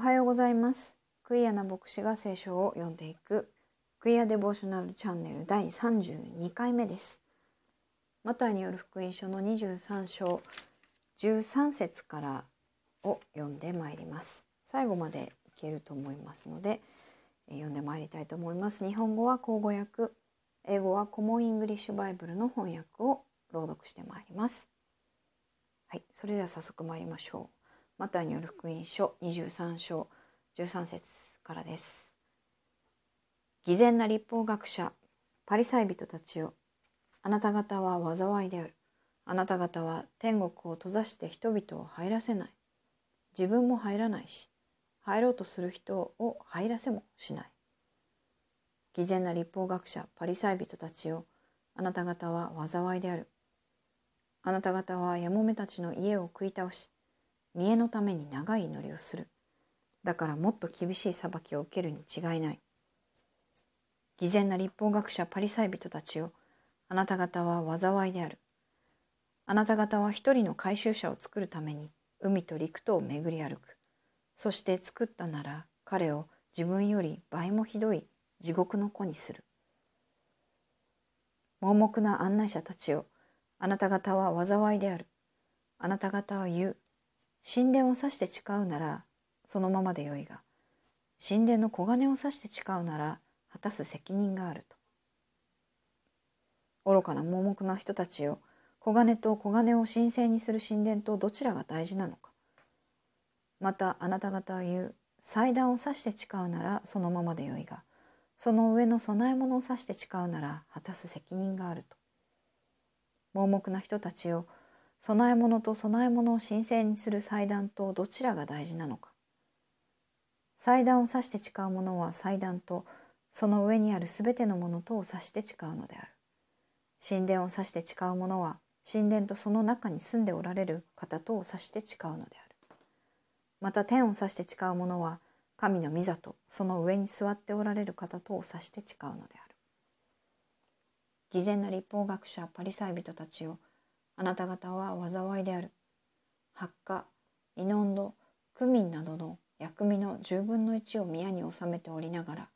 おはようございます。クイアな牧師が聖書を読んでいく。クイアデボーショナルチャンネル第32回目です。マタイによる福音書の23章13節からを読んでまいります。最後までいけると思いますので読んでまいりたいと思います。日本語は口語訳英語はコモンイングリッシュバイブルの翻訳を朗読してまいります。はいそれでは早速参りましょう。マタイによる福音書23章13節からです。偽善な立法学者パリサイ人たちよ。あなた方は災いである。あなた方は天国を閉ざして人々を入らせない。自分も入らないし入ろうとする人を入らせもしない。偽善な立法学者パリサイ人たちよ。あなた方は災いである。あなた方はやもめたちの家を食い倒し見栄のために長い祈りをする。だからもっと厳しい裁きを受けるに違いない。偽善な立法学者パリサイ人たちよ、あなた方は災いである。あなた方は一人の回収者を作るために海と陸とを巡り歩く。そして作ったなら彼を自分より倍もひどい地獄の子にする。盲目な案内者たちよ、あなた方は災いである。あなた方は言う。神殿を指して誓うならそのままでよいが神殿の小金を指して誓うなら果たす責任があると。愚かな盲目な人たちよ小金と小金を神聖にする神殿とどちらが大事なのか。またあなた方は言う祭壇を指して誓うならそのままでよいがその上の供え物を指して誓うなら果たす責任があると。盲目な人たちよ供え物と供え物を神聖にする祭壇とどちらが大事なのか。祭壇を指して誓うものは祭壇とその上にあるすべてのものとを指して誓うのである。神殿を指して誓うものは神殿とその中に住んでおられる方とを指して誓うのである。また天を指して誓うものは神の御座とその上に座っておられる方とを指して誓うのである。偽善な立法学者パリサイ人たちをあなた方は災いである。発火、イノンド、クミンなどの薬味の10分の1を宮に収めておりながら、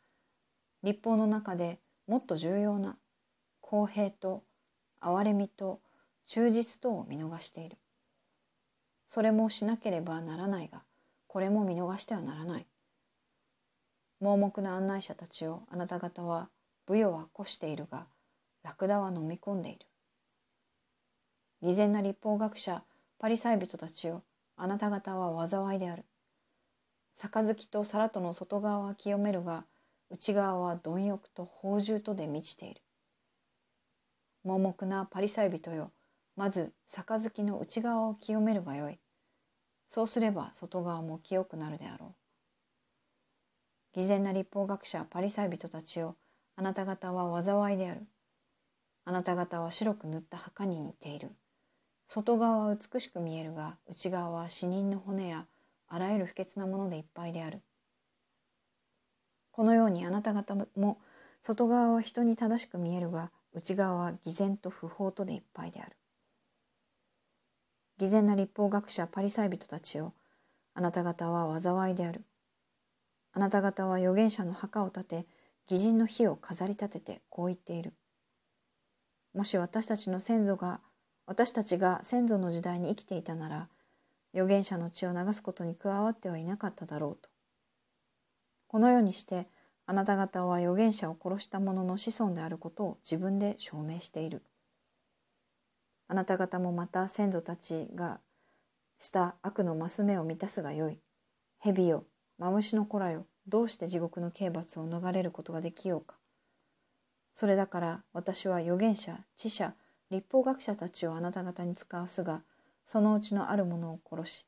立法の中でもっと重要な公平と憐れみと忠実とを見逃している。それもしなければならないが、これも見逃してはならない。盲目な案内者たちをあなた方は武勇は越しているが、ラクダは飲み込んでいる。偽善な立法学者パリサイ人たちよあなた方は災いである。杯と皿との外側は清めるが内側は貪欲と放獣とで満ちている。盲目なパリサイ人よまず杯の内側を清めるがよい。そうすれば外側も清くなるであろう。偽善な立法学者パリサイ人たちよあなた方は災いである。あなた方は白く塗った墓に似ている。外側は美しく見えるが内側は死人の骨やあらゆる不潔なものでいっぱいである。このようにあなた方も外側は人に正しく見えるが内側は偽善と不法とでいっぱいである。偽善な立法学者パリサイ人たちよあなた方は災いである。あなた方は預言者の墓を建て偽人の火を飾り立ててこう言っている。もし私たちの先祖が私たちが先祖の時代に生きていたなら預言者の血を流すことに加わってはいなかっただろうと。このようにしてあなた方は預言者を殺した者の子孫であることを自分で証明している。あなた方もまた先祖たちがした悪のマス目を満たすがよい。蛇よ、マムシの子らよ、どうして地獄の刑罰を逃れることができようか。それだから私は預言者、知者、立法学者たちをあなた方に使わすがそのうちのある者を殺し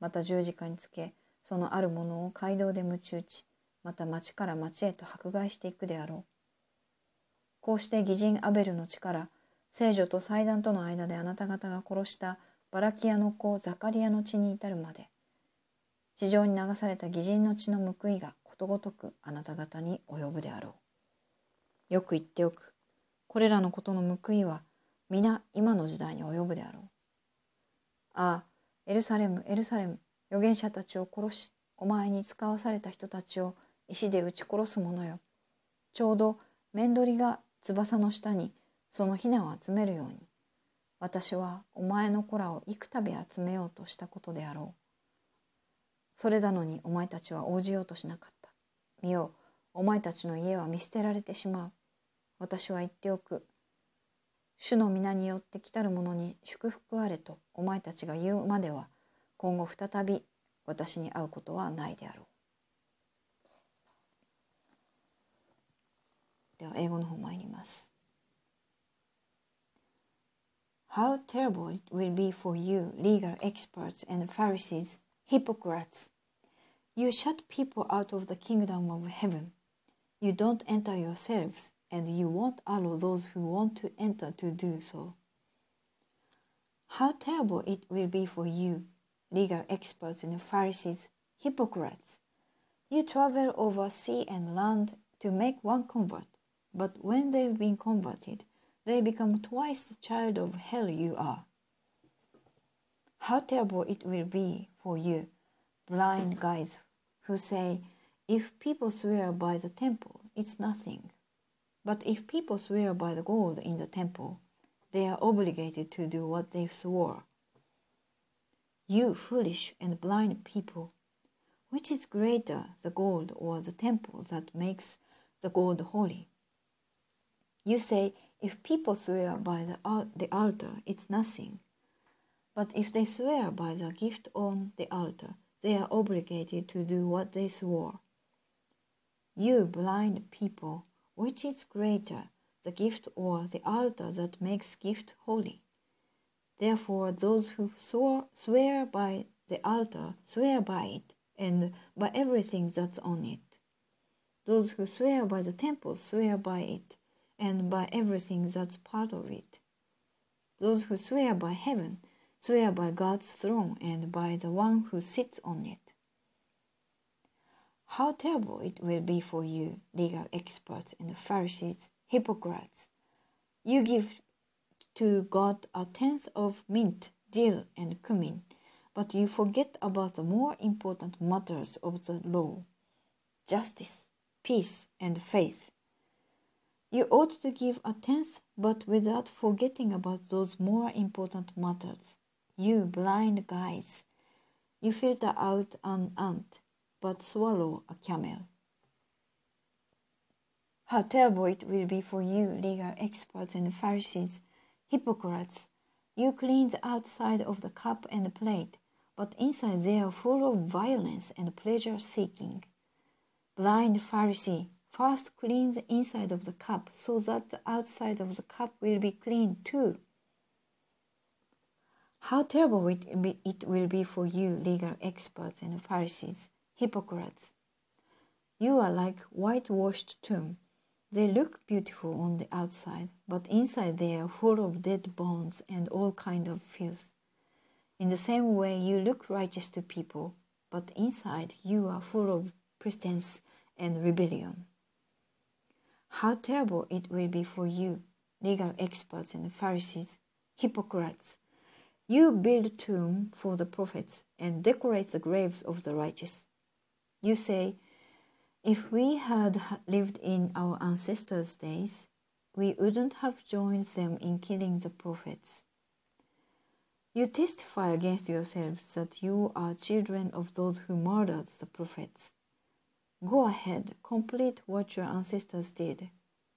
また十字架につけそのある者を街道で鞭打ちまた町から町へと迫害していくであろう。こうして義人アベルの力聖女と祭壇との間であなた方が殺したバラキアの子ザカリアの血に至るまで地上に流された義人の血の報いがことごとくあなた方に及ぶであろう。よく言っておく。これらのことの報いは皆今の時代に及ぶであろう。ああ、エルサレム、エルサレム、預言者たちを殺し、お前に使わされた人たちを石で撃ち殺す者よ。ちょうど面取りが翼の下にそのひなを集めるように。私はお前の子らを幾度集めようとしたことであろう。それなのにお前たちは応じようとしなかった。見よお前たちの家は見捨てられてしまう。私は言っておく。主の皆によって来たる者に祝福あれとお前たちが言うまでは今後再び私に会うことはないであろう。では英語の方参ります。How terrible it will be for you, legal experts and Pharisees, hypocrites! You shut people out of the kingdom of heaven. You don't enter yourselves and you won't allow those who want to enter to do so. How terrible it will be for you, legal experts and Pharisees, hypocrites! You travel over sea and land to make one convert, but when they've been converted, they become twice the child of hell you are. How terrible it will be for you, blind guides who say, if people swear by the temple, it's nothing. But if people swear by the gold in the temple, they are obligated to do what they swore. You foolish and blind people, which is greater, the gold or the temple that makes the gold holy? You say, if people swear by the, the altar, it's nothing. But if they swear by the gift on the altar, they are obligated to do what they swore. You blind people, which is greater, the gift or the altar that makes gift holy? Therefore, those who swore, swear by the altar swear by it and by everything that's on it. Those who swear by the temple swear by it and by everything that's part of it. Those who swear by heaven swear by God's throne and by the one who sits on it. How terrible it will be for you, legal experts and Pharisees, hypocrites! You give to God a tenth of mint, dill, and cumin, but you forget about the more important matters of the law justice, peace, and faith. You ought to give a tenth, but without forgetting about those more important matters. You blind guys. You filter out an ant, but swallow a camel. How terrible it will be for you, legal experts and Pharisees, hypocrites. You clean the outside of the cup and the plate, but inside they are full of violence and pleasure seeking. Blind Pharisee, First clean the inside of the cup so that the outside of the cup will be clean too. How terrible it, it will be for you, legal experts and Pharisees, hypocrites. You are like whitewashed tomb. They look beautiful on the outside, but inside they are full of dead bones and all kind of filth. In the same way, you look righteous to people, but inside you are full of pretense and rebellion. How terrible it will be for you, legal experts and Pharisees, hypocrites. You build tomb for the prophets and decorate the graves of the righteous. You say, if we had lived in our ancestors' days, we wouldn't have joined them in killing the prophets. You testify against yourselves that you are children of those who murdered the prophets. Go ahead, complete what your ancestors did.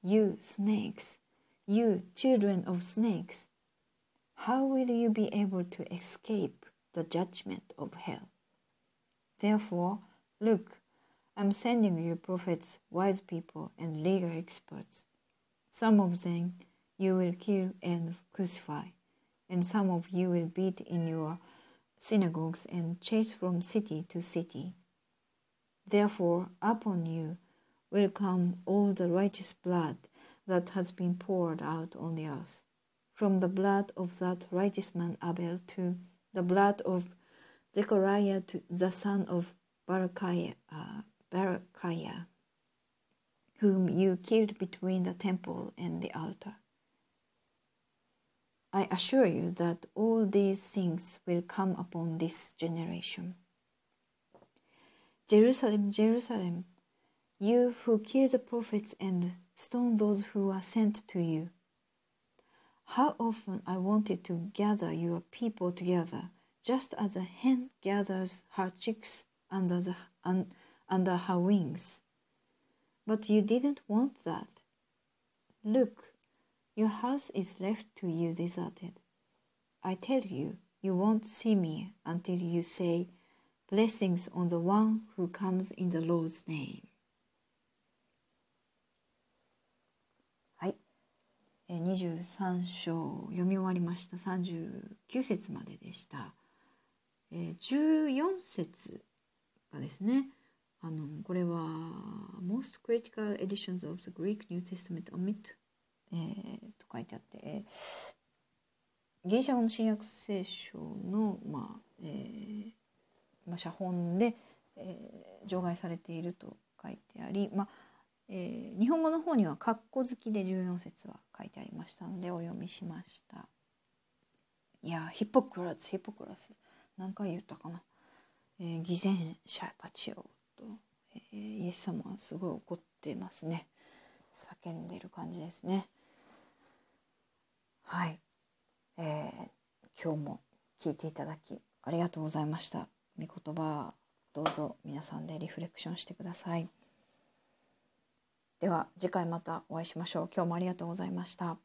You snakes, you children of snakes, how will you be able to escape the judgment of hell? Therefore, look, I'm sending you prophets, wise people, and legal experts. Some of them you will kill and crucify, and some of you will beat in your synagogues and chase from city to city Therefore, upon you will come all the righteous blood that has been poured out on the earth, from the blood of that righteous man Abel to the blood of Zechariah the son of Barachiah, uh, Barachiah, whom you killed between the temple and the altar. I assure you that all these things will come upon this generation. Jerusalem, Jerusalem, you who kill the prophets and stone those who are sent to you. How often I wanted to gather your people together, just as a hen gathers her chicks under, the, un, under her wings. But you didn't want that. Look, your house is left to you deserted. I tell you, you won't see me until you say, Blessings on the one who comes in the Lord's name. はい。23章読み終わりました。39節まででした。えー14節がですね、あのこれは Most Critical Editions of the Greek New Testament Omit、えーと書いてあって、えーギリシャ語の新約聖書の、まあえーまあ、写本で、えー除外されていると書いてあり、まあえー日本語の方には括弧付きで14節は書いてありましたのでお読みしました。いやヒポクラスヒポクラス。何回言ったかな、えー偽善者たちをと、えーイエス様はすごい怒ってますね。叫んでる感じですね。はい、えー今日も聞いていただきありがとうございました。御言葉どうぞ皆さんでリフレクションしてください。では次回またお会いしましょう。今日もありがとうございました。